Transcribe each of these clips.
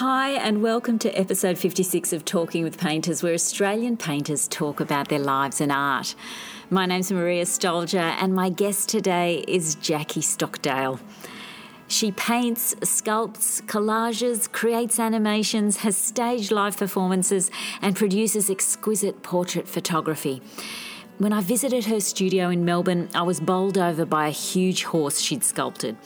Hi, and welcome to episode 56 of Talking with Painters, where Australian painters talk about their lives and art. My name's Maria Stolnik, and my guest today is Jacqui Stockdale. She paints, sculpts, collages, creates animations, has staged live performances, and produces exquisite portrait photography. When I visited her studio in Melbourne, I was bowled over by a huge horse she'd sculpted.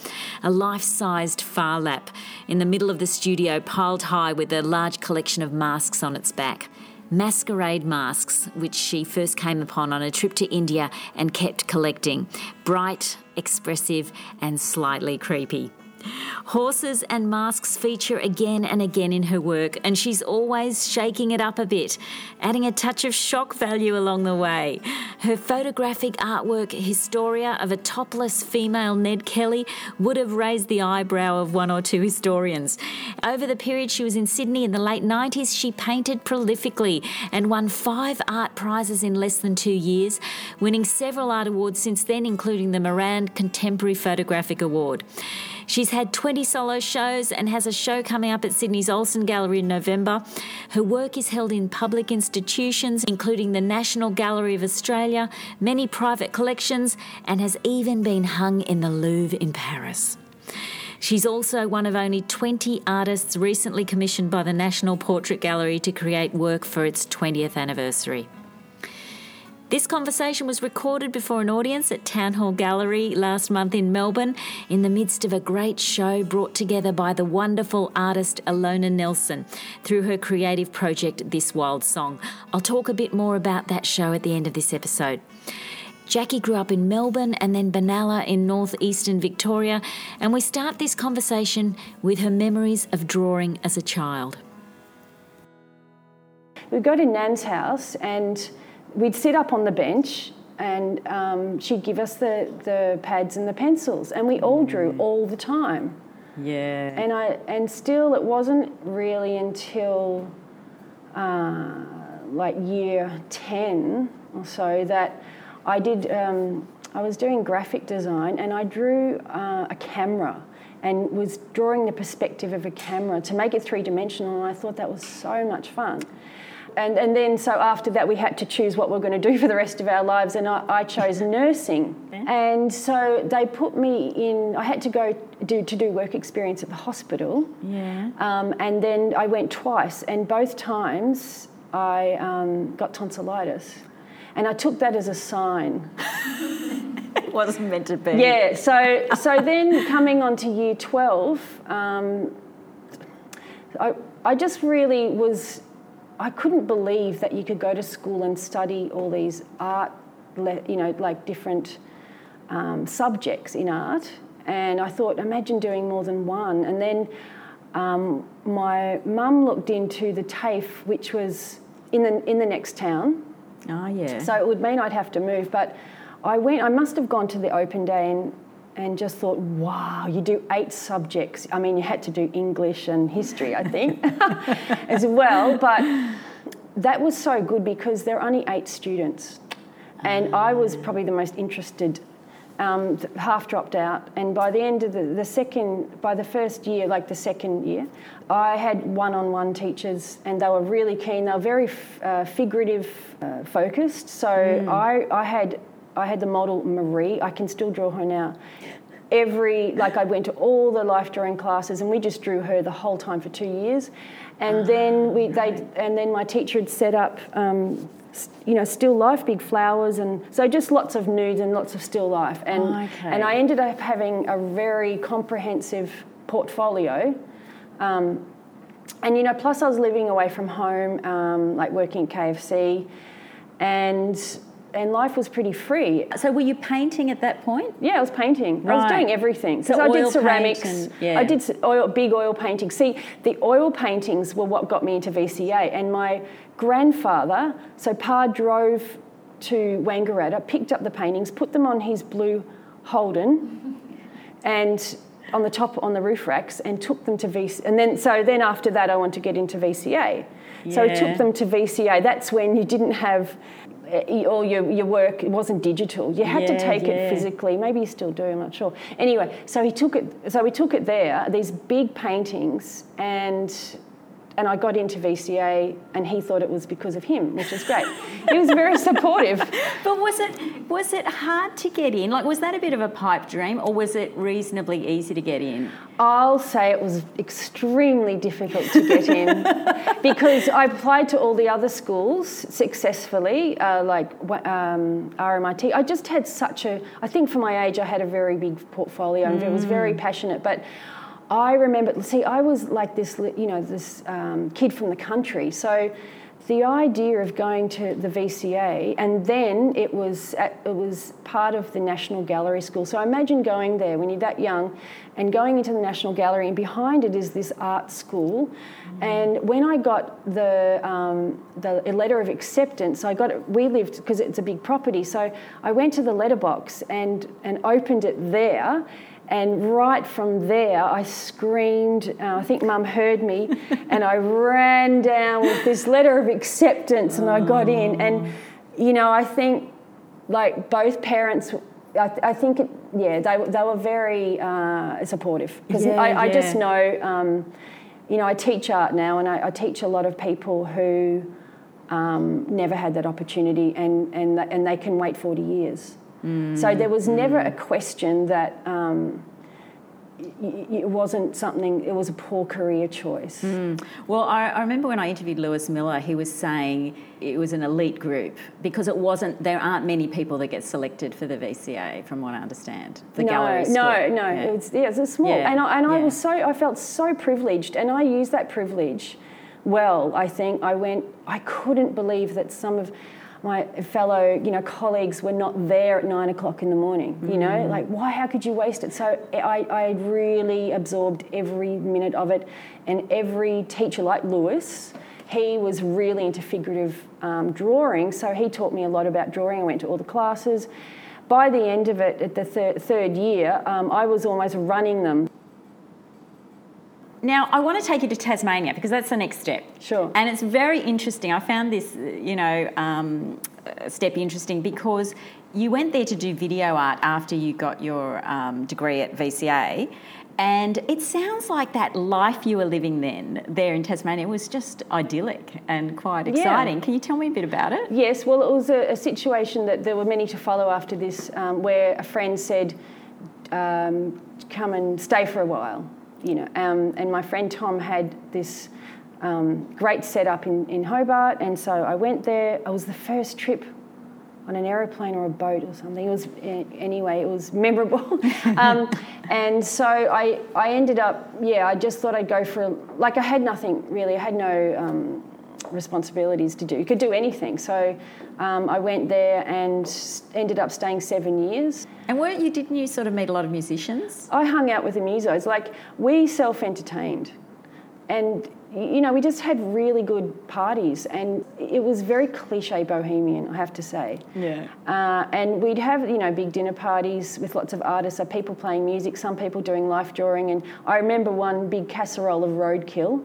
A life sized Phar Lap in the middle of the studio, piled high with a large collection of masks on its back. Masquerade masks, which she first came upon on a trip to India and kept collecting. Bright, expressive, and slightly creepy. Horses and masks feature again and again in her work, and she's always shaking it up a bit, adding a touch of shock value along the way. Her photographic artwork, Historia of a topless female Ned Kelly, would have raised the eyebrow of one or two historians. Over the period she was in Sydney in the late 90s, she painted prolifically and won five art prizes in less than two years, winning several art awards since then, including the Moran Contemporary Photographic Award. She's had 20 solo shows and has a show coming up at Sydney's Olsen Gallery in November. Her work is held in public institutions, including the National Gallery of Australia, many private collections, and has even been hung in the Louvre in Paris. She's also one of only 20 artists recently commissioned by the National Portrait Gallery to create work for its 20th anniversary. This conversation was recorded before an audience at Town Hall Gallery last month in Melbourne in the midst of a great show brought together by the wonderful artist Ilona Nelson through her creative project This Wild Song. I'll talk a bit more about that show at the end of this episode. Jacqui grew up in Melbourne and then Benalla in northeastern Victoria, and we start this conversation with her memories of drawing as a child. We'd go to Nan's house and we'd sit up on the bench and um, she'd give us the, the pads and the pencils and we all drew mm. all the time. Yeah. And i and still it wasn't really until uh, like year 10 or so that i did um, i was doing graphic design and i drew uh, a camera and was drawing the perspective of a camera to make it three dimensional and i thought that was so much fun and, and then, so after that, we had to choose what we're going to do for the rest of our lives, and I, I chose nursing. Yeah. And so they put me in, I had to go do, to do work experience at the hospital. Yeah. Um, and then I went twice, and both times I um, got tonsillitis. And I took that as a sign. it wasn't meant to be. Yeah, so, so then coming on to year 12, um, I, I just really was I couldn't believe that you could go to school and study all these art, you know, like different um, subjects in art. And I thought, imagine doing more than one. And then um, my mum looked into the TAFE, which was in the in the next town. Oh yeah. So it would mean I'd have to move, but I went. I must have gone to the open day and and just thought, wow, you do eight subjects. I mean, you had to do English and history, I think, as well. But that was so good because there are only eight students. And I was probably the most interested, um, half dropped out. And by the end of the, the second, by the first year, like the second year, I had one on one teachers and they were really keen. They were very uh, figurative uh, focused. So mm. I, I had I had the model Marie. I can still draw her now. Every like I went to all the life drawing classes, and we just drew her the whole time for two years. And oh, then we they and then my teacher had set up. Um, you know, still life, big flowers, and so just lots of nudes and lots of still life. And oh, okay. and I ended up having a very comprehensive portfolio. Um, and you know, plus I was living away from home, um, like working at KFC, and and life was pretty free. So were you painting at that point? Yeah, I was painting. Right. I was doing everything so I did ceramics. And, yeah. I did oil, big oil paintings. See, the oil paintings were what got me into VCA, and my grandfather. So Pa drove to Wangaratta, picked up the paintings, put them on his blue Holden, and on the top on the roof racks, and took them to VCA. And then so then after that, I wanted to get into VCA. Yeah. So I took them to VCA. That's when you didn't have uh, all your, your work it wasn't digital. You had to take yeah. it physically. Maybe you still do. I'm not sure. Anyway, so he took it. So we took it there. These big paintings, and and I got into VCA, and he thought it was because of him, which is great. he was very supportive. But was it was it hard to get in? Like, was that a bit of a pipe dream, or was it reasonably easy to get in? I'll say it was extremely difficult to get in because I applied to all the other schools successfully, uh, like um, RMIT. I just had such a, I think for my age, I had a very big portfolio and it was very passionate. But I remember, see, I was like this, you know, this um, kid from the country. So the idea of going to the VCA, and then it was at, it was part of the National Gallery School. So imagine going there when you're that young, and going into the National Gallery, and behind it is this art school. And when I got the um, the letter of acceptance, I got it. We lived because it's a big property, so I went to the letterbox and and opened it there. And right from there, I screamed. Uh, I think Mum heard me, and I ran down with this letter of acceptance, and I got in. And you know, I think like both parents. I, I think, it, yeah, they, were- they were very uh, supportive. Because Yeah, I, I just know, um, you know, I teach art now, and I, I teach a lot of people who um, never had that opportunity, and and and they can wait forty years. So there was never a question that um, it wasn't something. It was a poor career choice. Hmm. Well, I, I remember when I interviewed Lewis Miller, he was saying it was an elite group because it wasn't. There aren't many people that get selected for the VCA, from what I understand. The no, gallery no, school. no. Yeah. It's yeah, it's small, Yeah, and I, and I was so I felt so privileged, and I used that privilege well. I think I went. I couldn't believe that some of my fellow you know colleagues were not there at nine o'clock in the morning. You Mm. know, like why? How could you waste it? So I, I really absorbed every minute of it, and every teacher like Lewis. He was really into figurative um, drawing, so he taught me a lot about drawing. I went to all the classes. By the end of it, at the thir- third year, um, I was almost running them. Now, I want to take you to Tasmania because that's the next step. Sure. And it's very interesting. I found this, you know, um, step interesting because you went there to do video art after you got your um, degree at VCA. And it sounds like that life you were living then, there in Tasmania, was just idyllic and quite exciting. Yeah. Can you tell me a bit about it? Yes, well, it was a, a situation that there were many to follow after this, um, where a friend said, um, "Come and stay for a while," you know. Um, and my friend Tom had this um, great setup in, in Hobart, and so I went there. It was the first trip on an aeroplane or a boat or something. It was eh, anyway. It was memorable, um, and so I I ended up yeah. I just thought I'd go for a, like I had nothing really. I had no um, responsibilities to do. You could do anything. So um, I went there and ended up staying seven years. And weren't you, didn't you sort of meet a lot of musicians? I hung out with the musos. Like we self-entertained, and you know we just had really good parties, and it was very cliche bohemian, I have to say. Yeah. Uh, and we'd have you know big dinner parties with lots of artists, so people playing music, some people doing life drawing, and I remember one big casserole of roadkill.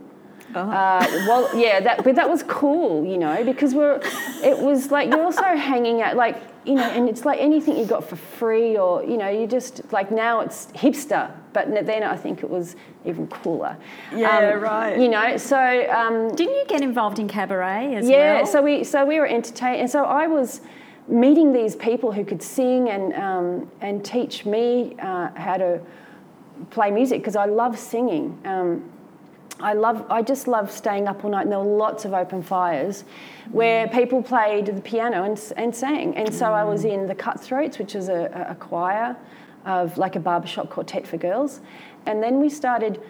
Uh, well, yeah, that but that was cool, you know, because we're it was like you're also hanging out like you know, and it's like anything you got for free or you know, you just like now it's hipster, but then I think it was even cooler. Yeah, right. You know, so um, Didn't you get involved in cabaret as yeah, well? Yeah, so we so we were entertained, and so I was meeting these people who could sing and um, and teach me uh, how to play music because I love singing. Um, I love I just love staying up all night, and there were lots of open fires where mm. people played the piano and and sang, and so I was in the Cutthroats, which is a, a choir of like a barbershop quartet for girls, and then we started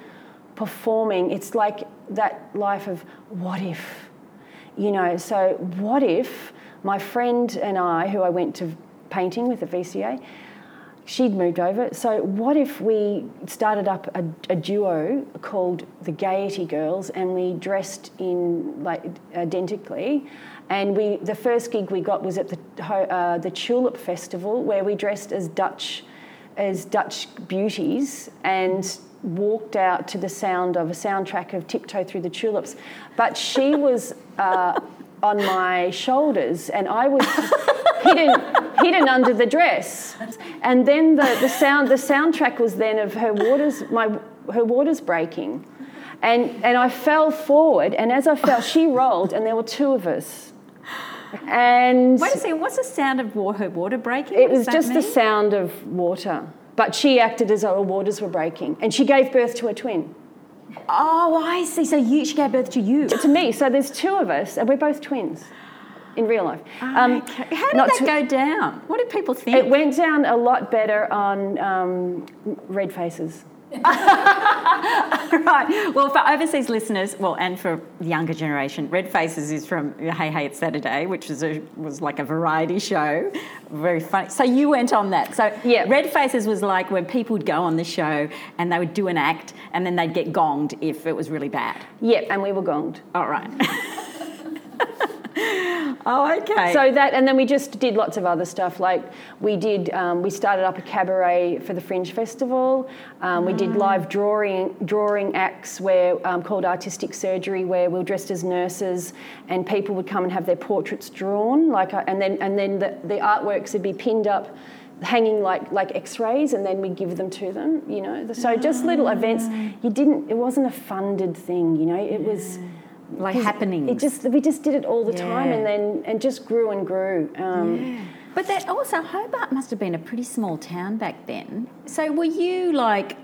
performing. It's like that life of what if you know, so what if my friend and I, who I went to painting with at VCA, she'd moved over. So what if we started up a, a duo called the Gaiety Girls, and we dressed in like identically, and we the first gig we got was at the uh, the Tulip Festival where we dressed as Dutch as Dutch beauties and walked out to the sound of a soundtrack of Tiptoe Through the Tulips. But she was uh, on my shoulders, and I was hidden hidden under the dress. And then the, the sound the soundtrack was then of her waters my her waters breaking. And and I fell forward and as I fell she rolled and there were two of us. And Wait a second, what's the sound of her water breaking? it was just the sound of water. But she acted as though her waters were breaking. And she gave birth to a twin. Oh, I see. So you, she gave birth to you. To me. So there's two of us, and we're both twins in real life. Um, okay. How did that go down? What did people think? It went down a lot better on um, Red Faces. right. Well, for overseas listeners, well, and for the younger generation, Red Faces is from Hey Hey It's Saturday, which was a, was like a variety show, very funny. So you went on that. So Yeah. Red Faces was like when people would go on the show and they would do an act and then they'd get gonged if it was really bad. Yep, and we were gonged. All right. oh, okay. So that, and then we just did lots of other stuff. Like we did, um, we started up a cabaret for the Fringe Festival. Um, we did live drawing drawing acts where um, called artistic surgery, where we were dressed as nurses, and people would come and have their portraits drawn. Like, uh, and then and then the, the artworks would be pinned up. Hanging like like X-rays, and then we give them to them. You know, so just little events. You didn't. It wasn't a funded thing. You know, it was like 'Cause happenings. It just we just did it all the time, and then and just grew and grew. Um, But that also Hobart must have been a pretty small town back then. So were you like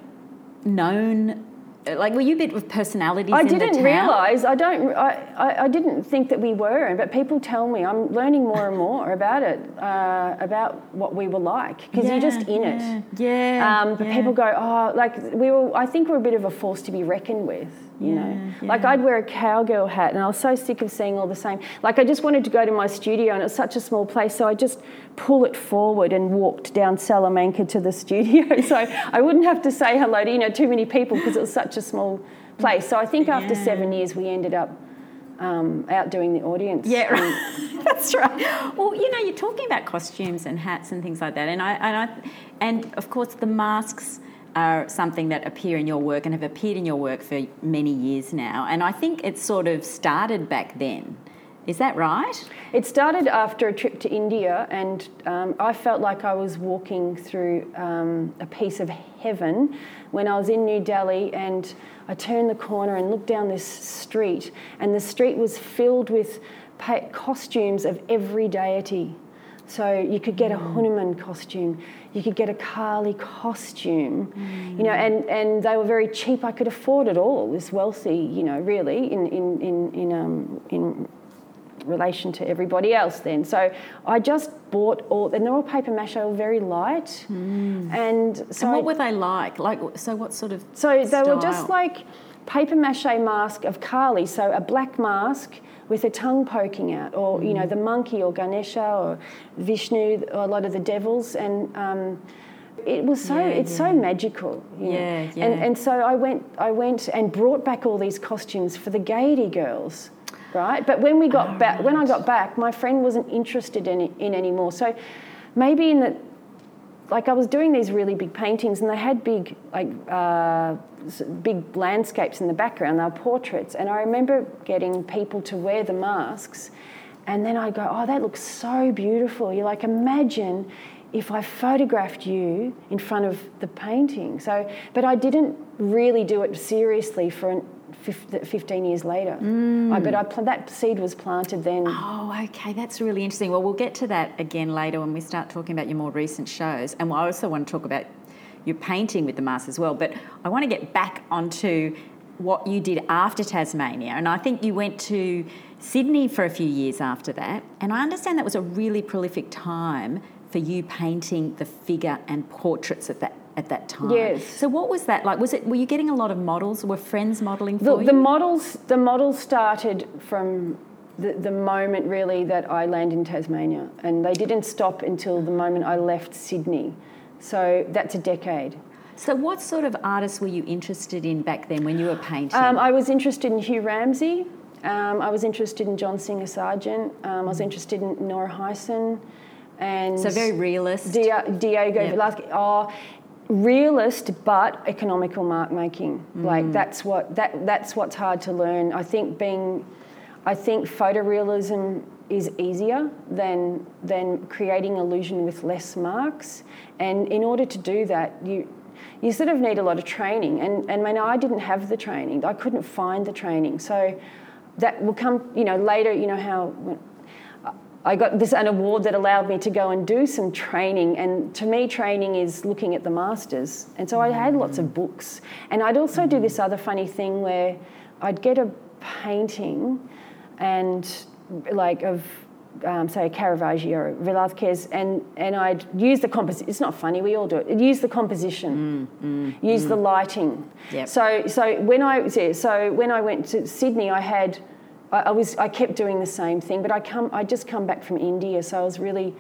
known? Like were you a bit of personalities? I in didn't realise. I don't. I, I, I didn't think that we were, but people tell me. I'm learning more and more about it, uh, about what we were like, because you're just in it. Yeah. Yeah. Um, but yeah. people go, oh, like we were. I think we're a bit of a force to be reckoned with. You know, Yeah, like. I'd wear a cowgirl hat, and I was so sick of seeing all the same. Like I just wanted to go to my studio, and it was such a small place, so I just pull it forward and walked down Salamanca to the studio, so I wouldn't have to say hello to you know too many people because it was such a small place. So I think after Yeah. seven years, we ended up um, outdoing the audience. Yeah, right. that's right. Well, you know, you're talking about costumes and hats and things like that, and I and I, and of course the masks are something that appear in your work and have appeared in your work for many years now, and I think it sort of started back then. Is that right? It started after a trip to India, and um, I felt like I was walking through um, a piece of heaven when I was in New Delhi. And I turned the corner and looked down this street, and the street was filled with pa- costumes of every deity. So you could get a Hanuman costume, you could get a Kali costume, you know, and, and they were very cheap. I could afford it all. Was wealthy, you know, really in in in in um, in relation to everybody else then. So I just bought all, and they're all paper mache, all very light. And so, and I- what were they like? Like, so what sort of? so they were just like paper mache mask of Kali. so a black mask with a tongue poking out, or you know the monkey or Ganesha or Vishnu, or a lot of the devils, and um, it was so Yeah, it's so magical. you know. Yeah, yeah. And and so I went I went and brought back all these costumes for the Gaiety girls. Right, but when we got Oh, back, when I got back, my friend wasn't interested in in anymore. So maybe in the like I was doing these really big paintings, and they had big like uh, big landscapes in the background. They were portraits, and I remember getting people to wear the masks, and then I go, "Oh, that looks so beautiful." You're like, imagine if I photographed you in front of the painting. So, but I didn't really do it seriously for an, 15 years later. I, mm. but I, that seed was planted then. Oh, okay, that's really interesting. Well, we'll get to that again later when we start talking about your more recent shows, and I also want to talk about your painting with the mask as well. But I want to get back onto what you did after Tasmania, and I think you went to Sydney for a few years after that, and I understand that was a really prolific time for you painting the figure and portraits at that at that time. Yes. So what was that like? Was it were you getting a lot of models? Were friends modelling for The, you? the models, the models started from the, the moment really that I landed in Tasmania, and they didn't stop until the moment I left Sydney. So that's a decade. So, what sort of artists were you interested in back then when you were painting? Um, I was interested in Hugh Ramsey. Um, I was interested in John Singer Sargent. Um, I was interested in Nora Heysen, and so, very realist. Dia- Diego Yep. Velázquez are realist but economical mark making. Mm. Like that's what that that's what's hard to learn. I think being I think photorealism is easier than than creating illusion with less marks. And in order to do that, you you sort of need a lot of training. And and I mean, I didn't have the training. I couldn't find the training. So that will come, you know, later. You know how. I got this an award that allowed me to go and do some training, and to me, training is looking at the masters. And so I had lots of books, and I'd also do this other funny thing where I'd get a painting, and like of um, say Caravaggio or Velázquez, and, and I'd use the composition. It's not funny, we all do it. Use the composition, mm, mm, use mm. the lighting. Yep. So so when I so when I went to Sydney, I had I, I, was I kept doing the same thing, but I come I just come back from India, so I was really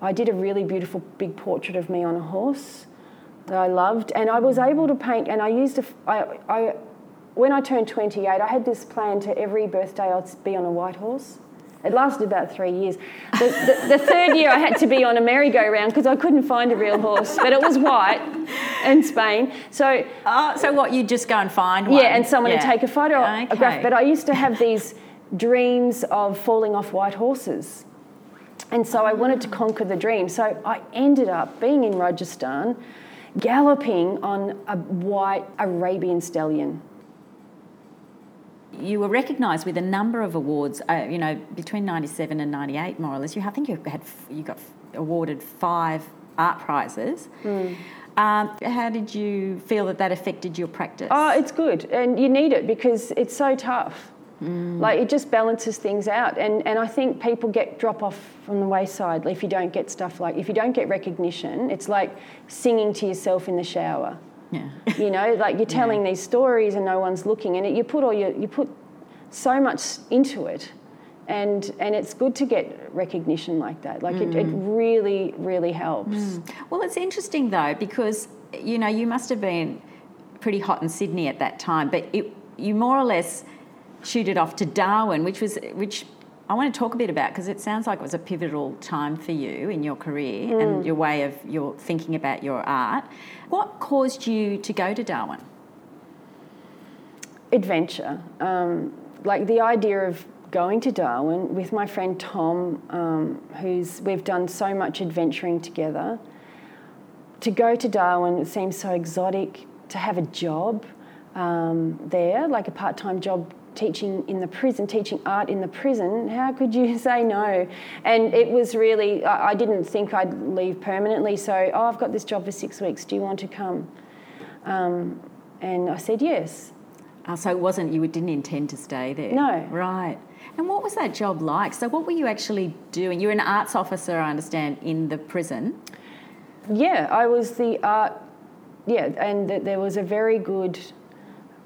I did a really beautiful big portrait of me on a horse that I loved, and I was able to paint, and I used a I, I when I turned 28, I had this plan to every birthday I'd be on a white horse. It lasted about three years. The, the, the third year I had to be on a merry-go-round because I couldn't find a real horse, but it was white in Spain. So, oh, so what? You just go and find one? Yeah, and someone yeah. to take a photograph. Okay. But I used to have these dreams of falling off white horses. And so I wanted to conquer the dream. So I ended up being in Rajasthan, galloping on a white Arabian stallion you were recognised with a number of awards. Uh, you know, between '97 and '98, more or less. You, I think you had you got awarded five art prizes. Mm. Um, how did you feel that that affected your practice? Oh, it's good, and you need it because it's so tough. Mm. Like it just balances things out, and and I think people get drop off from the wayside if you don't get stuff like if you don't get recognition. It's like singing to yourself in the shower. Yeah. you know, like you're telling yeah. these stories and no one's looking, and it, you put all your you put so much into it, and and it's good to get recognition like that. Like mm. it, it mm. really really helps. Mm. Well, it's interesting though because you know you must have been pretty hot in Sydney at that time, but it, you more or less shooted off to Darwin, which was which I want to talk a bit about because it sounds like it was a pivotal time for you in your career mm. and your way of your thinking about your art. What caused you to go to Darwin? Adventure. Um, like the idea of going to Darwin with my friend Tom, um, who's we've done so much adventuring together. To go to Darwin it seems so exotic. To have a job um, there, like a part-time job teaching in the prison, teaching art in the prison, how could you say no? And it was really, I, didn't think I'd leave permanently, so, oh, I've got this job for six weeks, do you want to come? Um, and I said yes. Uh, so it wasn't, you didn't intend to stay there? No. Right. And what was that job like? So, what were you actually doing? You're an arts officer, I understand, in the prison. Yeah, I was the art, yeah, and there was a very good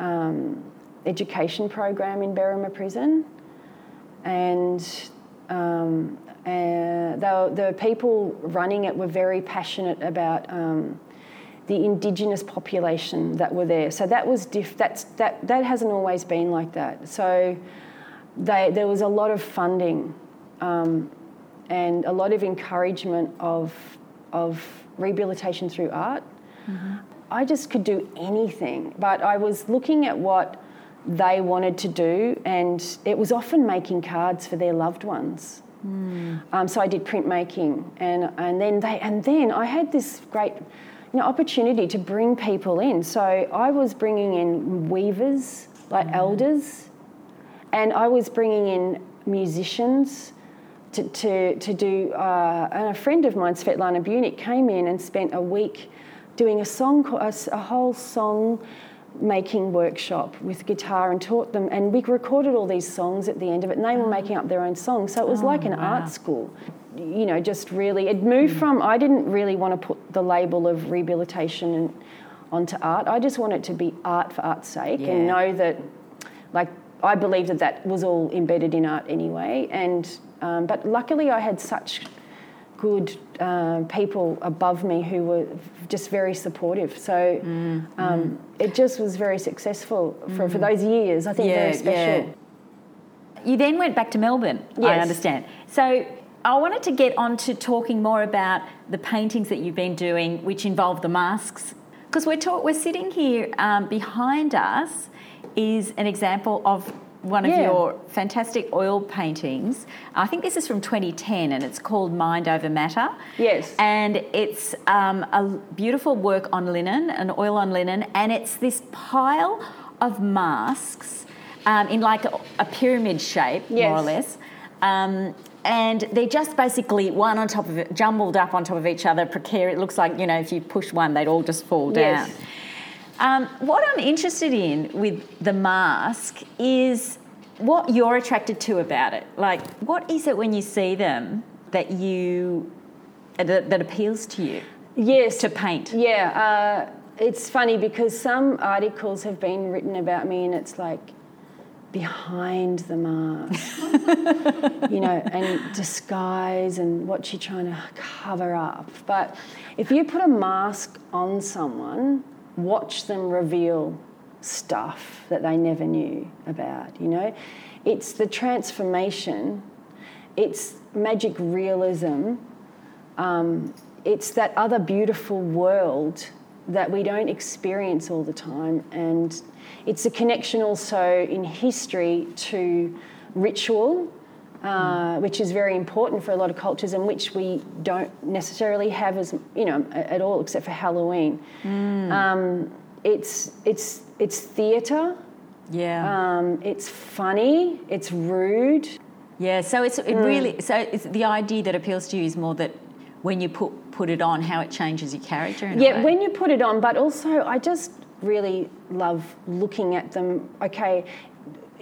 um, education program in Berrimah Prison, and um, uh, the, the people running it were very passionate about um, the indigenous population that were there. So that was diff- that's, that, that hasn't always been like that. So they, there was a lot of funding um, and a lot of encouragement of, of rehabilitation through art. Mm-hmm. I just could do anything, but I was looking at what they wanted to do, and it was often making cards for their loved ones. Mm. Um, so I did printmaking, and and then they and then I had this great you know, opportunity to bring people in. So I was bringing in weavers, like mm. elders, and I was bringing in musicians. To, to, to do, uh, and a friend of mine, Svetlana Bunik, came in and spent a week doing a song, a, a whole song making workshop with guitar and taught them and we recorded all these songs at the end of it and they were making up their own songs so it was oh, like an wow. art school you know just really it moved mm. from i didn't really want to put the label of rehabilitation onto art i just wanted it to be art for art's sake yeah. and know that like i believe that that was all embedded in art anyway and um, but luckily i had such good uh, people above me who were just very supportive. So mm, um, mm. it just was very successful for, mm. for those years. I think yeah, very special. Yeah. You then went back to Melbourne, yes. I understand. So I wanted to get on to talking more about the paintings that you've been doing, which involve the masks. Because we're, talk- we're sitting here um, behind us is an example of one of Yeah. your fantastic oil paintings. I think this is from 2010 and it's called Mind Over Matter. Yes. And it's um, a beautiful work on linen, an oil on linen, and it's this pile of masks um, in like a, a pyramid shape, more or less. Um, and they're just basically one on top of it, jumbled up on top of each other, precarious. It looks like, you know, if you push one, they'd all just fall down. Yes. Um, what I'm interested in with the mask is what you're attracted to about it. Like, what is it when you see them that you that, that appeals to you Yes. to paint? Yeah, uh, it's funny because some articles have been written about me, and it's like behind the mask, you know, and disguise and what you're trying to cover up. But if you put a mask on someone, watch them reveal stuff that they never knew about, you know. It's the transformation, it's magic realism um, it's that other beautiful world that we don't experience all the time. And it's a connection also in history to ritual, uh, which is very important for a lot of cultures and which we don't necessarily have as, you know, at all except for Halloween. Um, it's, it's, it's theatre. Yeah. Um, it's funny, it's rude, yeah. So it's Mm. it really so it's the idea that appeals to you is more that when you put put it on, how it changes your character. Yeah, when you put it on, but also I just really love looking at them. Okay,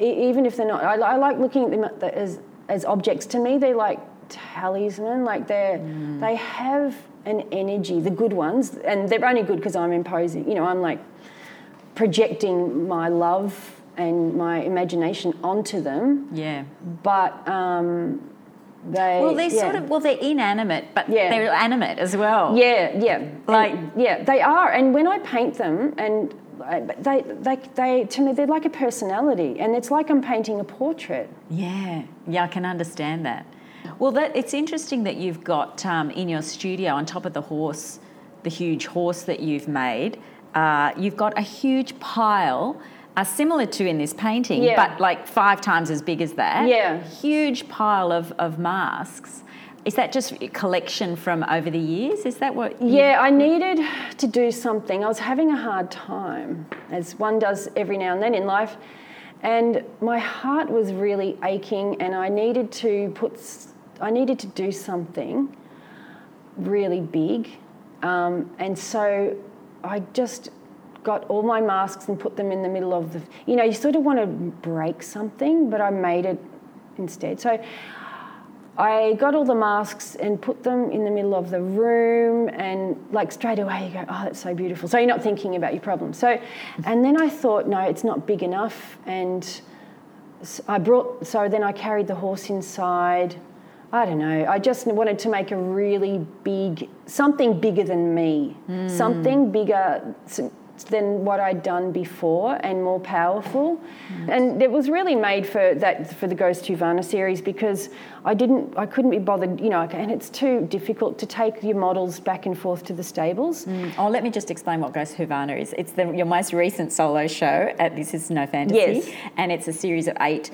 e- even if they're not, I, I like looking at them as as objects. To me, they're like talisman. Like they're they have an energy. The good ones, and they're only good because I'm imposing. You know, I'm like projecting my love and my imagination onto them. yeah. But um, they Well, they're yeah. sort of well, they're inanimate, but Yeah. they're animate as well. Yeah, yeah. Like- And- yeah, they are. And when I paint them, and they, they, they, to me, they're like a personality, and it's like I'm painting a portrait. Yeah, yeah, I can understand that. Well, that it's interesting that you've got um, in your studio on top of the horse, the huge horse that you've made. Uh, you've got a huge pile, uh, similar to in this painting, Yeah. but like five times as big as that. Yeah. huge pile of, of masks. Is that just a collection from over the years? Is that what? Yeah, I needed to do something. I was having a hard time, as one does every now and then in life, and my heart was really aching, and I needed to put, I needed to do something really big, um, and so I just got all my masks and put them in the middle of the. You know, you sort of want to break something, but I made it instead. So. I got all the masks and put them in the middle of the room, and like straight away you go, oh, that's so beautiful. So you're not thinking about your problem. So, and then I thought, no, it's not big enough, and I brought. So then I carried the horse inside. I don't know. I just wanted to make a really big, something bigger than me, hmm. something bigger than what I'd done before and more powerful. And it was really made for that for the Ghost Huvana series because I didn't, I couldn't be bothered, you know, and it's too difficult to take your models back and forth to the stables. Oh, let me just explain what Ghost Havana is. It's the, your most recent solo show at This Is No Fantasy. Yes. And it's a series of eight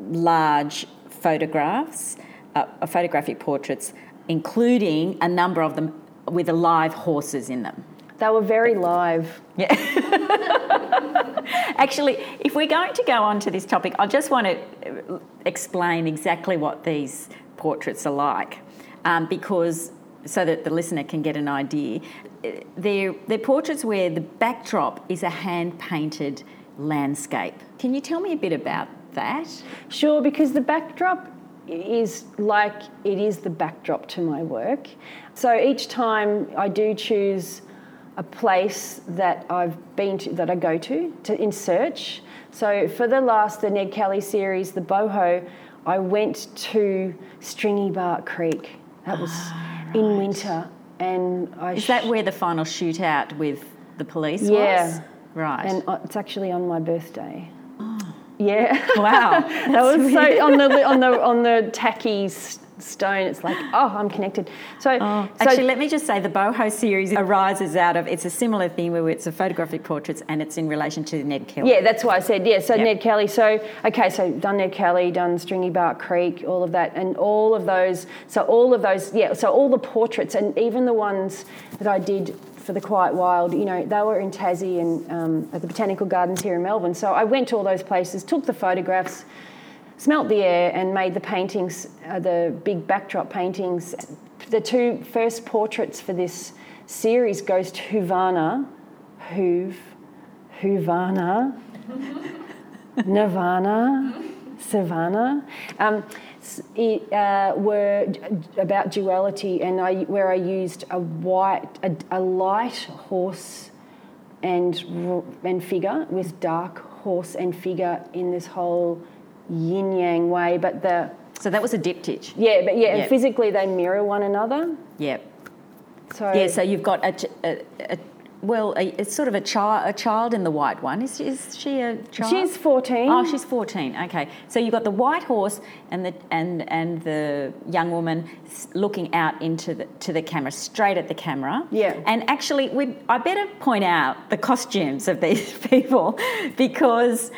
large photographs, uh, photographic portraits, including a number of them with alive horses in them. They were very live. Yeah. Actually, if we're going to go on to this topic, I just want to uh, explain exactly what these portraits are like, um, because so that the listener can get an idea. Uh, They're, they're portraits where the backdrop is a hand painted landscape. Can you tell me a bit about that? Sure, because the backdrop is like it is the backdrop to my work. So each time I do choose a place that I've been to, that I go to, to in search. So for the last, the Ned Kelly series, the Boho, I went to Stringy Bark Creek. That was in winter, and I Is that where the final shootout with the police Yeah. was? Yeah, right. and uh, it's actually on my birthday. Yeah. wow. that was so on the on the on the tacky stone. It's like, oh, I'm connected. So, Oh, so actually, let me just say the boho series arises out of it's a similar theme where it's a photographic portraits and it's in relation to Ned Kelly. Yeah, that's why I said yeah. So Yep. Ned Kelly. So okay, so done Ned Kelly, done Stringy Bark Creek, all of that, and all of those. So all of those, yeah. So all the portraits, and even the ones that I did for the Quiet Wild, you know, they were in Tassie and um, at the Botanical Gardens here in Melbourne. So I went to all those places, took the photographs, smelt the air, and made the paintings, uh, the big backdrop paintings. The two first portraits for this series goes to Huvana, Hoove, Huvana, Nirvana, Savannah. Um, it, uh, were about duality, and I, where I used a white, a, a light horse and and figure with dark horse and figure in this whole yin yang way. But the So that was a diptych. yeah, but yeah, Yep. and physically they mirror one another. Yep. So Yeah, so you've got a, a, a well, a, it's sort of a child, a child in the white one. Is, is she a child? she's fourteen. Oh, she's 14. Okay. So you've got the white horse and the and and the young woman looking out into the to the camera, straight at the camera. Yeah. And actually, we I better point out the costumes of these people because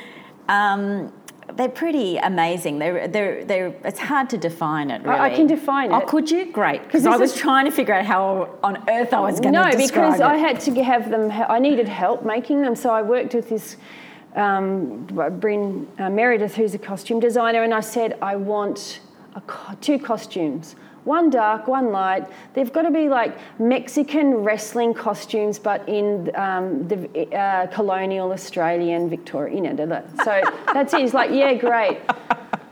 um, they're pretty amazing. They're they're they're. It's hard to define it. Really. I- I can define it. Oh, it. could you? Great. Because I was is- trying to figure out how on earth I was going to no, because it. I had to have them. I needed help making them, so I worked with this um, Bryn uh, Meredith, who's a costume designer, and I said I want a co- two costumes. One dark, one light. They've got to be like Mexican wrestling costumes, but in um, the uh, colonial Australian Victoria. You know, so that's it. He's like, yeah, great.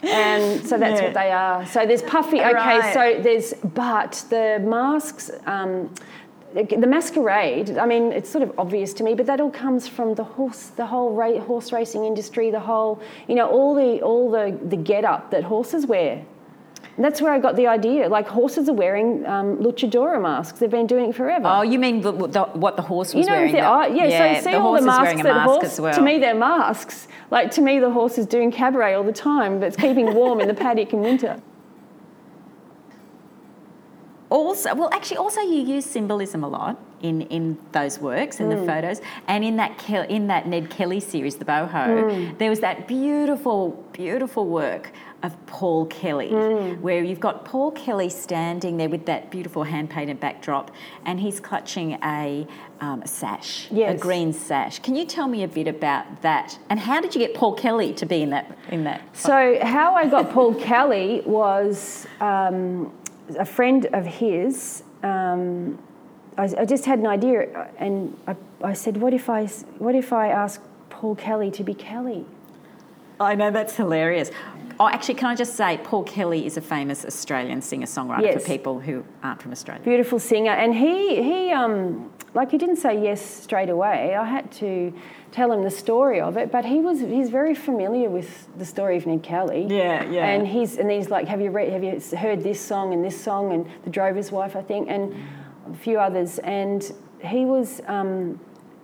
And so that's Yeah. what they are. So there's puffy. Okay, Right. so there's but the masks. Um, the the masquerade. I mean, it's sort of obvious to me, but that all comes from the horse, the whole ra- horse racing industry, the whole, you know, all the all the the get up that horses wear. And that's where I got the idea. Like horses are wearing um, luchadora masks. They've been doing it forever. Oh, you mean the, the, what the horse was you know, wearing? the- oh, yeah, So see all the masks that mask horse. well. To me, they're masks. Like to me, the horse is doing cabaret all the time, but it's keeping warm in the paddock in winter. also well actually also you use symbolism a lot in in those works in Mm. the photos and in that Kel- in that Ned Kelly series the boho Mm. there was that beautiful beautiful work of Paul Kelly Mm. where you've got Paul Kelly standing there with that beautiful hand painted backdrop and he's clutching a, um, a sash a green sash can you tell me a bit about that and how did you get Paul Kelly to be in that in that So how I got Paul Kelly was um, a friend of his. Um, I, I just had an idea, and I, I said, "What if I, what if I ask Paul Kelly to be Kelly?" I know that's hilarious. Oh, actually, can I just say, Paul Kelly is a famous Australian singer-songwriter Yes. for people who aren't from Australia. Beautiful singer, and he he um, like he didn't say yes straight away. I had to tell him the story of it, but he was he's very familiar with the story of Ned Kelly. Yeah, yeah. And he's and he's like, have you read, have you heard this song and this song and the Drover's Wife, I think, and a few others. And he was, um,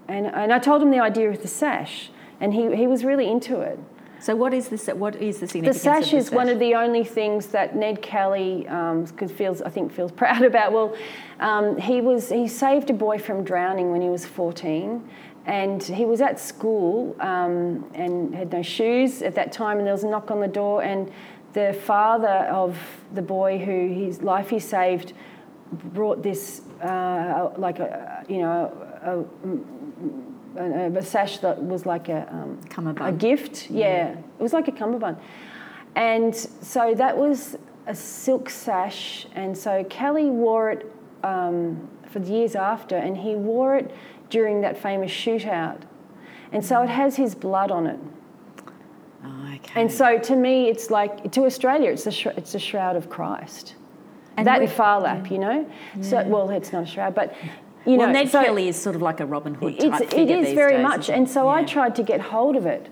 and and I told him the idea of the sash, and he he was really into it. So, what is this? What is the The significance? sash of the sash is one of the only things that Ned Kelly um, feels, I think, feels proud about. Well, um, he was he saved a boy from drowning when he was 14, and he was at school um, and had no shoes at that time, and there was a knock on the door, and the father of the boy who his life he saved brought this uh, like a you know a, a, a sash that was like a um, a gift. Yeah, it was like a cummerbund, and so that was a silk sash, and so Kelly wore it um, for the years after, and he wore it during that famous shootout, and so it has his blood on it. Oh, okay. And so to me, it's like to Australia, it's a sh- it's a shroud of Christ. And that and Phar Lap, you know. So well, it's not a shroud, but you well, know, Ned so Kelly is sort of like a Robin Hood type it's, figure is these very days, much, and it? so I tried to get hold of it.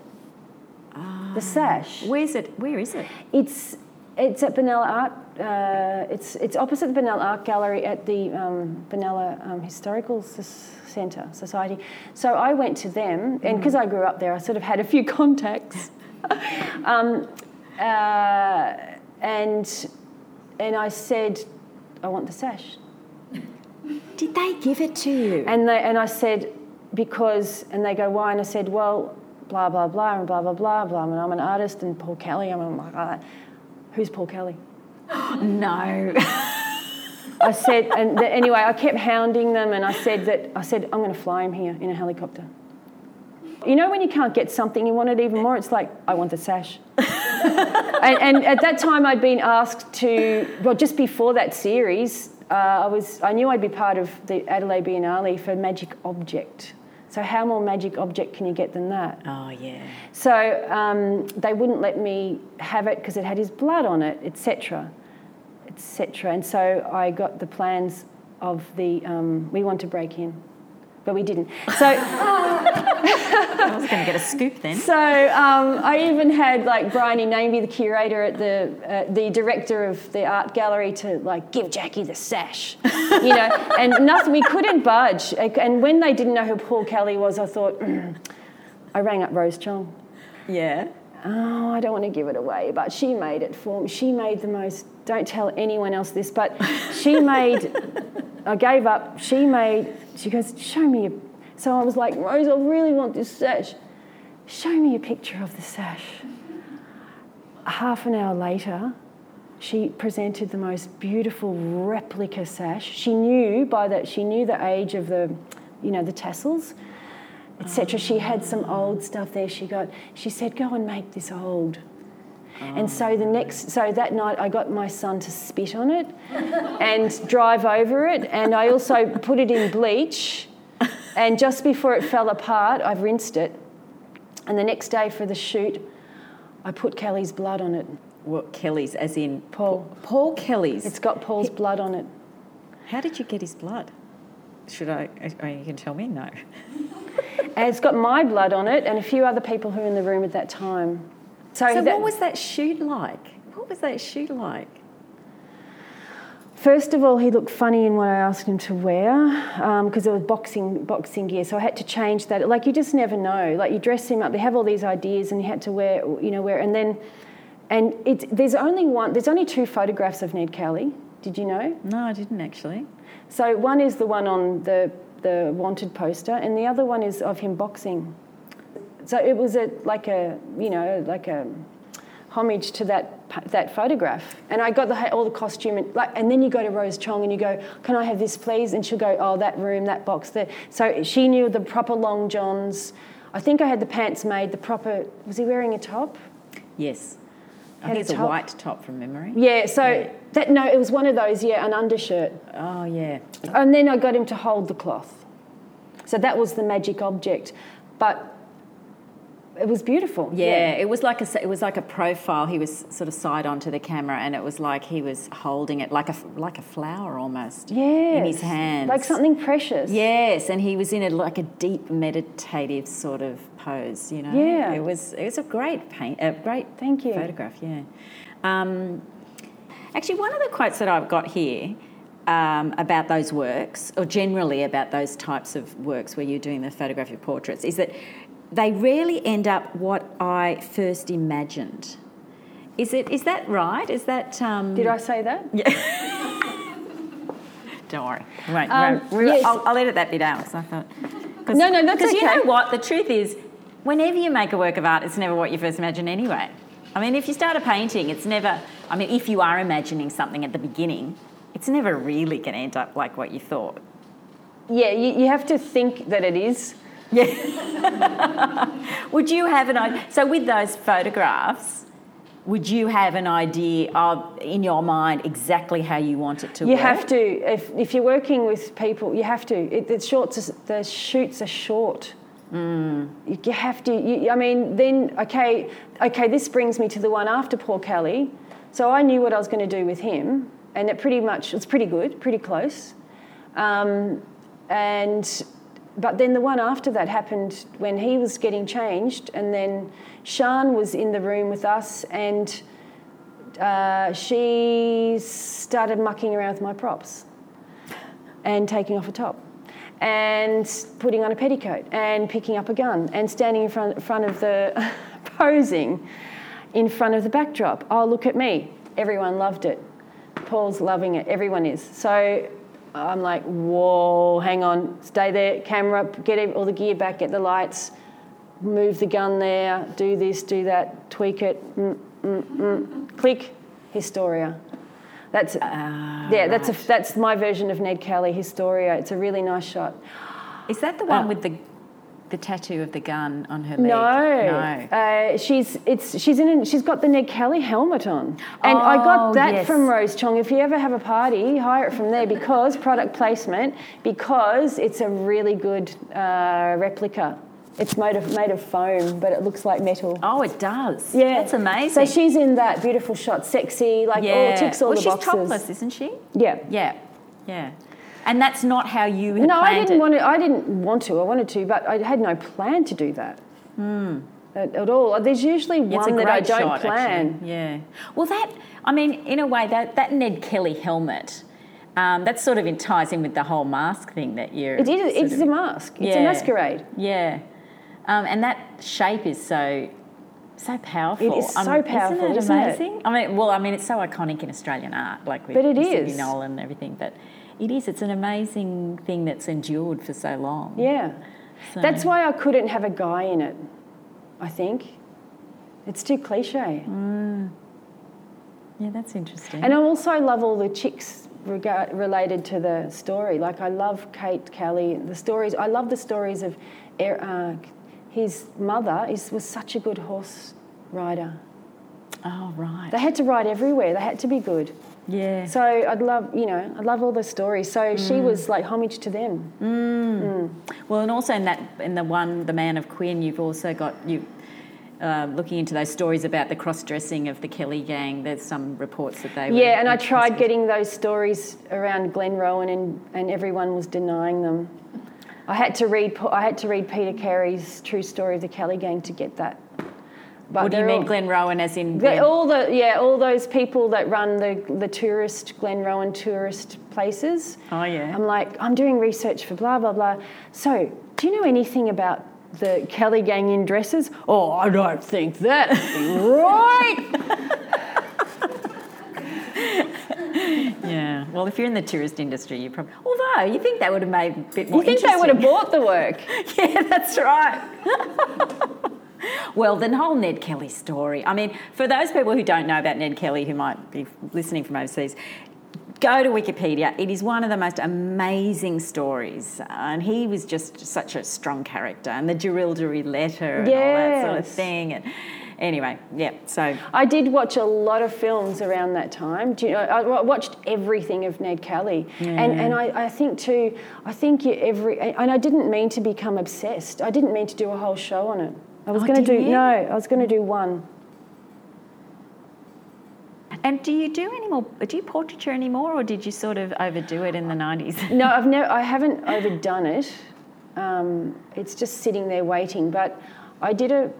The sash. Where's it? Where is it? It's it's at Benalla Art. Uh, it's it's opposite the Benalla Art Gallery at the um, Benalla um, Historical S- Centre Society. So I went to them, and because I grew up there, I sort of had a few contacts. um, uh, and and I said, I want the sash. Did they give it to you? And they and I said, because and they go, why? And I said, well, blah blah blah and blah blah blah blah. And I'm an artist and Paul Kelly. I'm like, oh, who's Paul Kelly? no. I said, and the, anyway, I kept hounding them, and I said that I said I'm going to fly him here in a helicopter. You know when you can't get something, you want it even more. It's like I want the sash. and, and, at that time, I'd been asked to. Well, just before that series, uh, I was. I knew I'd be part of the Adelaide Biennale for Magic Object. So how more magic object can you get than that? Oh yeah. So um, they wouldn't let me have it because it had his blood on it, etc etc. And so I got the plans of the, um, we want to break in, but we didn't. So I was going to get a scoop then. So um, I even had like Briony Nameby, the curator at the, uh, the director of the art gallery, to like give Jacqui the sash, you know, and nothing. We couldn't budge. And when they didn't know who Paul Kelly was, I thought, mm. I rang up Rose Chong. Yeah. Oh, I don't want to give it away, but she made it for me. She made the most don't tell anyone else this, but she made, I gave up. She made, she goes, show me. A, so I was like, Rose, I really want this sash. Show me a picture of the sash. Half an hour later, she presented the most beautiful replica sash. She knew by that, she knew the age of the, you know, the tassels, etc. She had some old stuff there. She got, she said, go and make this old. And so the next, so that night I got my son to spit on it and drive over it, and I also put it in bleach. And just before it fell apart, I've rinsed it. And the next day for the shoot, I put Kelly's blood on it. What Kelly's, as in Paul? Paul Kelly's. It's got Paul's he, blood on it. How did you get his blood? Should I? Oh, you can tell me. No. it's got my blood on it, and a few other people who were in the room at that time. So, so that, what was that shoot like? What was that shoot like? First of all, he looked funny in what I asked him to wear because um, it was boxing boxing gear, so I had to change that. Like you just never know. Like you dress him up, they have all these ideas, and he had to wear, you know, wear, and then, and it's there's only one. There's only two photographs of Ned Kelly. Did you know? No, I didn't actually. So one is the one on the the wanted poster, and the other one is of him boxing. So it was a like a you know like a homage to that that photograph. And I got the, all the costume and like, and then you go to Rose Chong and you go, "Can I have this, please?" And she'll go, "Oh, that room, that box there." So she knew the proper long johns. I think I had the pants made. The proper was he wearing a top? Yes. I think it's a, white top from memory. Yeah, so yeah. that no, it was one of those, yeah, an undershirt. Oh yeah. And then I got him to hold the cloth. So that was the magic object. But it was beautiful. Yeah, yeah, it was like a it was like a profile. He was sort of side onto the camera, and it was like he was holding it like a like a flower almost. Yeah, in his hands, like something precious. Yes, and he was in a like a deep meditative sort of pose. You know. Yeah, it was it was a great paint, a great thank you photograph. Yeah. Um, actually, one of the quotes that I've got here. Um, about those works, or generally about those types of works where you're doing the photographic portraits, is that they rarely end up what I first imagined. Is it? Is that right? Is that? Um... Did I say that? Yeah. Don't worry. Wait, um, yes. I'll, I'll, edit that bit out because I thought. Cause, no, no, that's Because okay. you know what? The truth is, whenever you make a work of art, it's never what you first imagine anyway. I mean, if you start a painting, it's never. I mean, if you are imagining something at the beginning, it's never really going to end up like what you thought. Yeah, you, you have to think that it is yeah. would you have an idea? So, with those photographs, would you have an idea of in your mind exactly how you want it to you work? have to if, if you're working with people you have to it, the shorts the shoots are short mm. you, you, have to you, i mean then okay okay this brings me to the one after paul kelly so i knew what i was going to do with him and it pretty much it's pretty good pretty close um, and but then the one after that happened when he was getting changed, and then Shan was in the room with us, and uh, she started mucking around with my props and taking off a top and putting on a petticoat and picking up a gun and standing in front, front of the posing in front of the backdrop. Oh, look at me. Everyone loved it. Paul's loving it. Everyone is. So I'm like, whoa, hang on, stay there, camera, get all the gear back, get the lights, move the gun there, do this, do that, tweak it, mm, mm, mm. click, Historia. That's Uh, yeah, that's a, that's my version of Ned Kelly Historia. It's a really nice shot. Is that the one Uh, with the the tattoo of the gun on her leg? No, No. Uh, she's it's she's in. She's got the Ned Kelly helmet on, and I got Oh, that yes. from Rose Chong. If you ever have a party, hire it from there because product placement. Because it's a really good uh, replica. It's made of made of foam, but it looks like metal. Oh, it does. Yeah, That's amazing. So she's in that beautiful shot, sexy, like yeah. all ticks all well, the boxes. Well, she's topless, isn't she? Yeah. Yeah. Yeah. And that's not how you No, I didn't it. want to. I didn't want to. I wanted to, but I had no plan to do that at, at all. There's usually. It's a one that I don't shot, plan. Actually. Yeah. Well, that I mean, in a way, that that Ned Kelly helmet. Um, that sort of ties in with the whole mask thing that you're. It is. It's of- a mask. It's a masquerade. Yeah, um, and that shape is so so powerful. It is so powerful, isn't it isn't it? amazing? I mean, well, I mean, it's so iconic in Australian art, like with But it is. Nolan and everything. But it is. It's an amazing thing that's endured for so long. Yeah. So- That's why I couldn't have a guy in it. I think it's too cliche. Mm. Yeah, that's interesting. And I also love all the chicks rega- related to the story. Like I love Kate Kelly. The stories. I love the stories of. Er- Uh, his mother is, was such a good horse rider. oh right. They had to ride everywhere. They had to be good. Yeah. So I'd love, you know, I'd love all the stories. So Mm. she was like homage to them. Well, and also in that in the one, the Man of Quinn, you've also got you. Uh, looking into those stories about the cross-dressing of the Kelly gang, there's some reports that they were. Yeah, and I tried getting those stories around Glenrowan, and, and everyone was denying them. I had to read. I had to read Peter Carey's True Story of the Kelly Gang to get that. But What do you mean, all- Glen Rowan, as in? Glen- all the yeah, all those people that run the the tourist Glenrowan tourist places. Oh, yeah. I'm like, I'm doing research for blah blah blah. So, do you know anything about the Kelly Gang in dresses? Oh, I don't think that. right. Yeah. Well, if you're in the tourist industry, you probably. Although you think that would have made a bit more. You think they would have bought the work? yeah, that's right. Well, the whole Ned Kelly story. I mean, for those people who don't know about Ned Kelly, who might be listening from overseas, go to Wikipedia. It is one of the most amazing stories, and he was just such a strong character, and the Jerilderie letter and all that sort of thing. And anyway, yeah. So I did watch a lot of films around that time. Do you know, I watched everything of Ned Kelly, and and I, I think too. I think you every and I didn't mean to become obsessed. I didn't mean to do a whole show on it. I was Oh, going to do you? no. I was going to do one. And do you do any more? Do you portraiture anymore, or did you sort of overdo it in the nineties? No, I've never. I haven't overdone it. Um, it's just sitting there waiting. But I did a.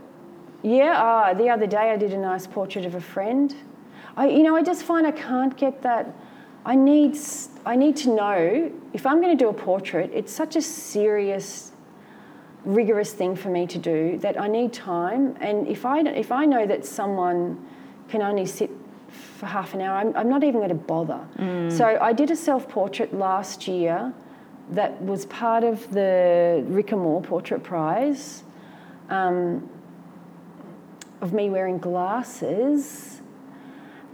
Yeah, ah, the other day I did a nice portrait of a friend. I, you know, I just find I can't get that. I need. I need to know if I'm going to do a portrait. It's such a serious, rigorous thing for me to do that I need time. And if I if I know that someone can only sit for half an hour, I'm, I'm not even going to bother. So I did a self portrait last year that was part of the Rick Amor Portrait Prize um, of me wearing glasses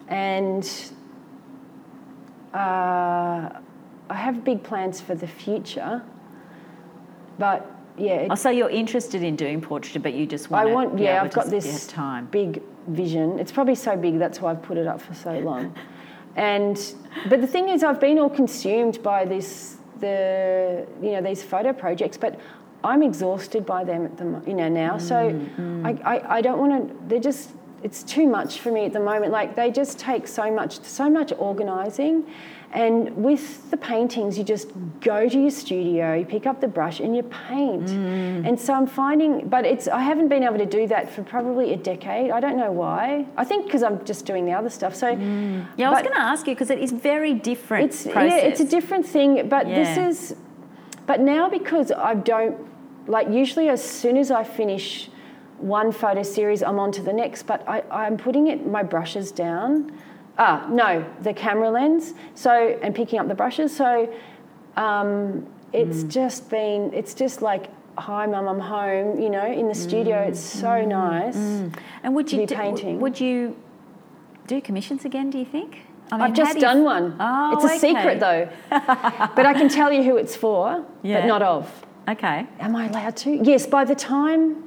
and uh, I have big plans for the future. But yeah, Oh, so you're interested in doing portraiture, but you just want. I want, be yeah, I've to got this time. big vision. It's probably so big that's why I've put it up for so long. and but the thing is, I've been all consumed by this, the you know these photo projects, but I'm exhausted by them at the you know now. so Mm, I, I, I don't want to. They're just it's too much for me at the moment. Like they just take so much so much organising. And with the paintings, you just go to your studio, you pick up the brush, and you paint. Mm. And so I'm finding, but it's I haven't been able to do that for probably a decade. I don't know why. I think because I'm just doing the other stuff. So Yeah, I was going to ask you because it is very different. it's process. yeah, it's a different thing. But Yeah. this is, but now because I don't like usually as soon as I finish one photo series, I'm on to the next. But I, I'm putting it my brushes down Ah, no, the camera lens. So and picking up the brushes. So um, it's just been. It's just like. Hi, mum. I'm home. You know, in the studio, it's so nice. And would you be do- painting. Would you do commissions again? Do you think? I I've how just do done one. Oh, it's a okay. secret though, but I can tell you who it's for, Yeah. but not of. Okay. Am I allowed to? Yes, by the time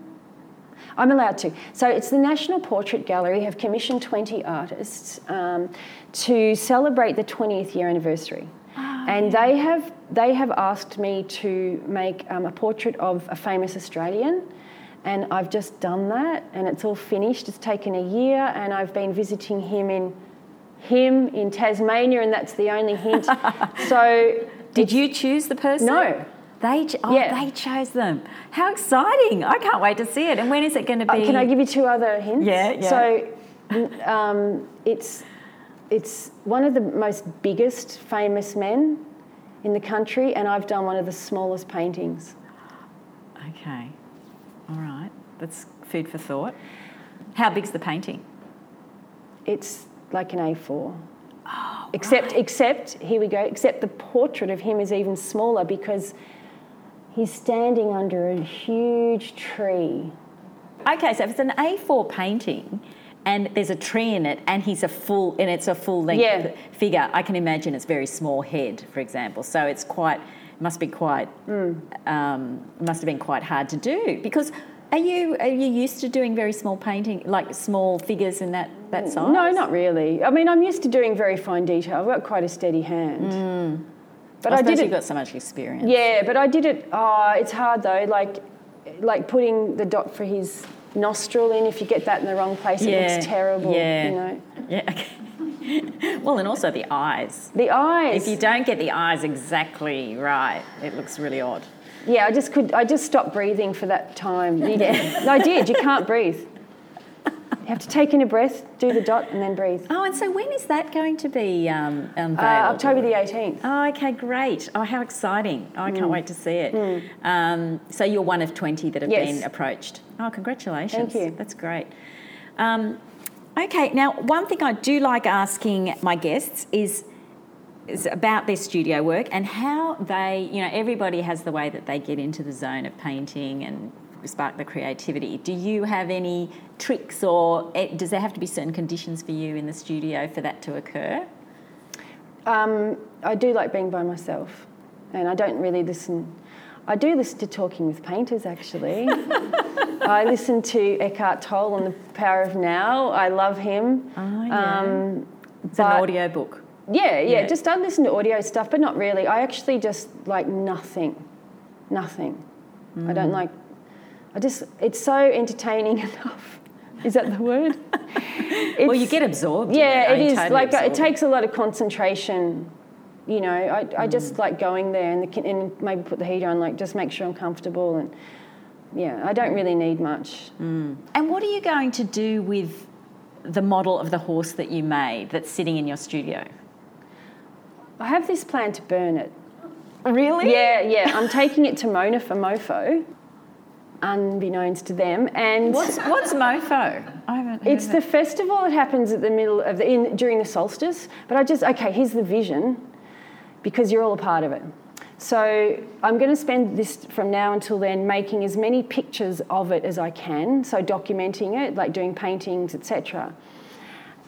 I'm allowed to. So it's the National Portrait Gallery have commissioned 20 artists um, to celebrate the 20th year anniversary. and they have they have asked me to make um, a portrait of a famous Australian, and I've just done that, and it's all finished. It's taken a year, and I've been visiting him in him in Tasmania, and that's the only hint. so Did you choose the person? No. They, oh, Yeah. they chose them. How exciting! I can't wait to see it. And when is it going to Uh, be? can I give you two other hints? Yeah, yeah. So, um, it's it's one of the most biggest famous men in the country, and I've done one of the smallest paintings. Okay. All right. That's food for thought. How big's the painting? It's like an A4. Oh, except, except here we go. Except the portrait of him is even smaller because he's standing under a huge tree. Okay, so if it's an A4 painting and there's a tree in it and he's a full and it's a full length Yeah. figure, I can imagine it's very small head, for example. So it's quite must be quite Mm. um, must have been quite hard to do because are you are you used to doing very small painting like small figures in that that size? No, not really. I mean, I'm used to doing very fine detail. I've got quite a steady hand. But I, I, did you've got so much experience. Yeah, but I did it. Oh, it's hard though. Like, like putting the dot for his nostril in. If you get that in the wrong place, it looks terrible. yeah. You know, Yeah. Okay. well, and also the eyes. the eyes. If you don't get the eyes exactly right, it looks really odd. yeah, I just could. I just stopped breathing for that time. You- No, I did. You can't breathe. You have to take in a breath, do the dot, and then breathe. Oh, and so when is that going to be um, unveiled? Uh, October the 18th. Oh, okay, great. Oh, how exciting. Oh, I Mm. can't wait to see it. Um, so you're one of 20 that have Yes. been approached. Oh, congratulations. Thank you. That's great. Um, okay, now, one thing I do like asking my guests is, is about their studio work and how they, you know, everybody has the way that they get into the zone of painting and spark the creativity. Do you have any tricks or eh, does there have to be certain conditions for you in the studio for that to occur? Um, I do like being by myself, and I don't really listen. I do listen to Talking with Painters actually. I listen to Eckhart Tolle on the Power of Now. I love him. Oh, yeah. Um, It's an audio book. Yeah, yeah, Yeah. Just I listen to audio stuff, but not really. I actually just like nothing, nothing. I Mm. don't like. I just it's so entertaining enough. Is that the word? well, you get absorbed. yeah, it, it Are you is. totally like uh, it takes a lot of concentration. You know, I, I Mm. just like going there and, the, and maybe put the heater on, like just make sure I'm comfortable and yeah, I don't really need much. And what are you going to do with the model of the horse that you made that's sitting in your studio? I have this plan to burn it. Really? Yeah, yeah. I'm taking it to Mona for Mofo, unbeknownst to them, and What's what's mofo? I haven't. It's the festival that happens at the middle of the in, during the solstice. But I just okay. Here's the vision, because you're all a part of it. So I'm going to spend this from now until then making as many pictures of it as I can. So documenting it, like doing paintings, etc.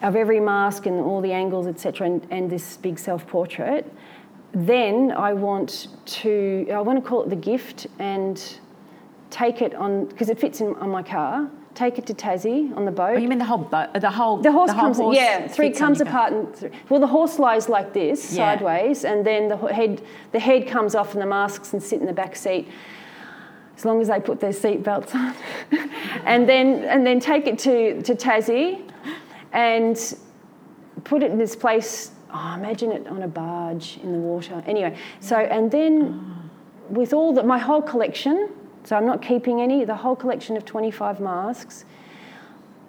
Of every mask and all the angles, etc. And, and this big self-portrait. Then I want to I want to call it the gift and take it on because it fits in on my car. Take it to Tassie on the boat. Oh, you mean the whole boat? Uh, the whole. The horse whole comes, horse yeah, three comes apart. And th- well, the horse lies like this, Yeah. sideways, and then the head, the head comes off, and the masks and sit in the back seat. As long as they put their seat belts on, and then and then take it to to Tassie, and put it in this place. Oh, imagine it on a barge in the water. Anyway, so and then ah. with all that my whole collection. So I'm not keeping any. The whole collection of 25 masks.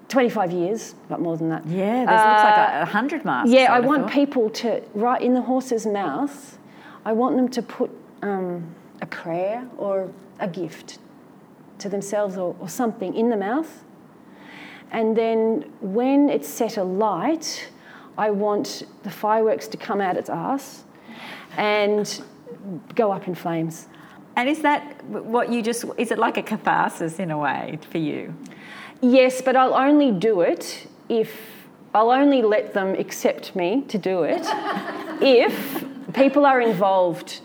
25 years, but more than that. Yeah, this looks like Uh, a, a hundred masks. Yeah, I want thought. people to, right in the horse's mouth, I want them to put um, a prayer or a gift to themselves or, or something in the mouth. And then when it's set alight, I want the fireworks to come out its ass and go up in flames. And is that what you just, is it like a catharsis in a way for you? Yes, but I'll only do it if, I'll only let them accept me to do it if people are involved.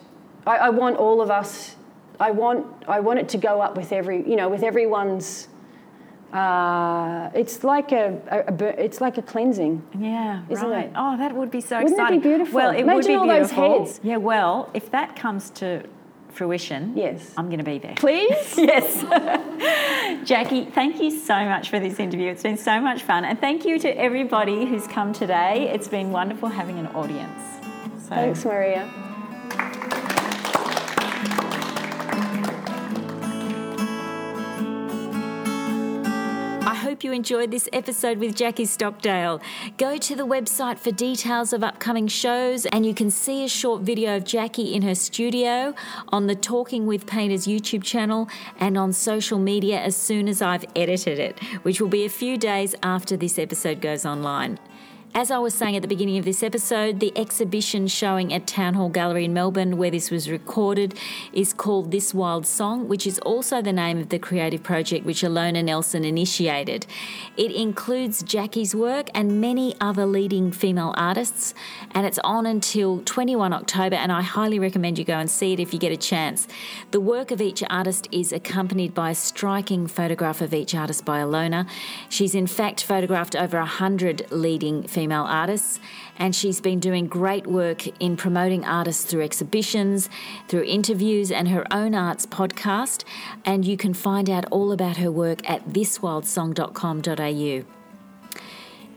I, I want all of us, I want, I want it to go up with every, you know, with everyone's uh, it's like a, a, a, it's like a cleansing. Yeah, isn't right. it? Oh, that would be so Wouldn't exciting. That be beautiful? Well, it Imagine would be all beautiful. those heads. Yeah. Well, if that comes to fruition, yes, I'm going to be there. Please. yes. Jacqui, thank you so much for this interview. It's been so much fun, and thank you to everybody who's come today. It's been wonderful having an audience. So. Thanks, Maria. Hope you enjoyed this episode with Jacqui Stockdale. Go to the website for details of upcoming shows, and you can see a short video of Jacqui in her studio on the Talking with Painters YouTube channel and on social media as soon as I've edited it, which will be a few days after this episode goes online. As I was saying at the beginning of this episode, the exhibition showing at Town Hall Gallery in Melbourne, where this was recorded, is called This Wild Song, which is also the name of the creative project which Alona Nelson initiated. It includes Jacqui's work and many other leading female artists, and it's on until 21 October, and I highly recommend you go and see it if you get a chance. The work of each artist is accompanied by a striking photograph of each artist by Alona. She's in fact photographed over 100 leading female female artists, and she's been doing great work in promoting artists through exhibitions, through interviews, and her own arts podcast. And you can find out all about her work at thiswildsong.com.au.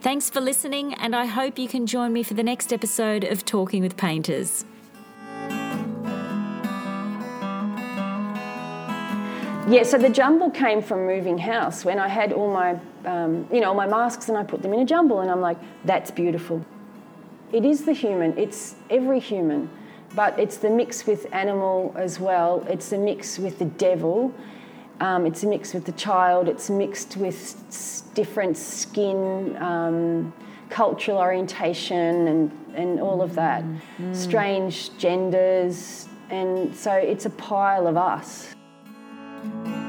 Thanks for listening, and I hope you can join me for the next episode of Talking with Painters. Yeah, so the jumble came from moving house when I had all my, um, you know, my masks and I put them in a jumble and I'm like, that's beautiful. It is the human, it's every human, but it's the mix with animal as well. It's the mix with the devil. Um, it's a mix with the child. It's mixed with s- different skin, um, cultural orientation, and, and all of that. Mm. Strange genders. And so it's a pile of us thank you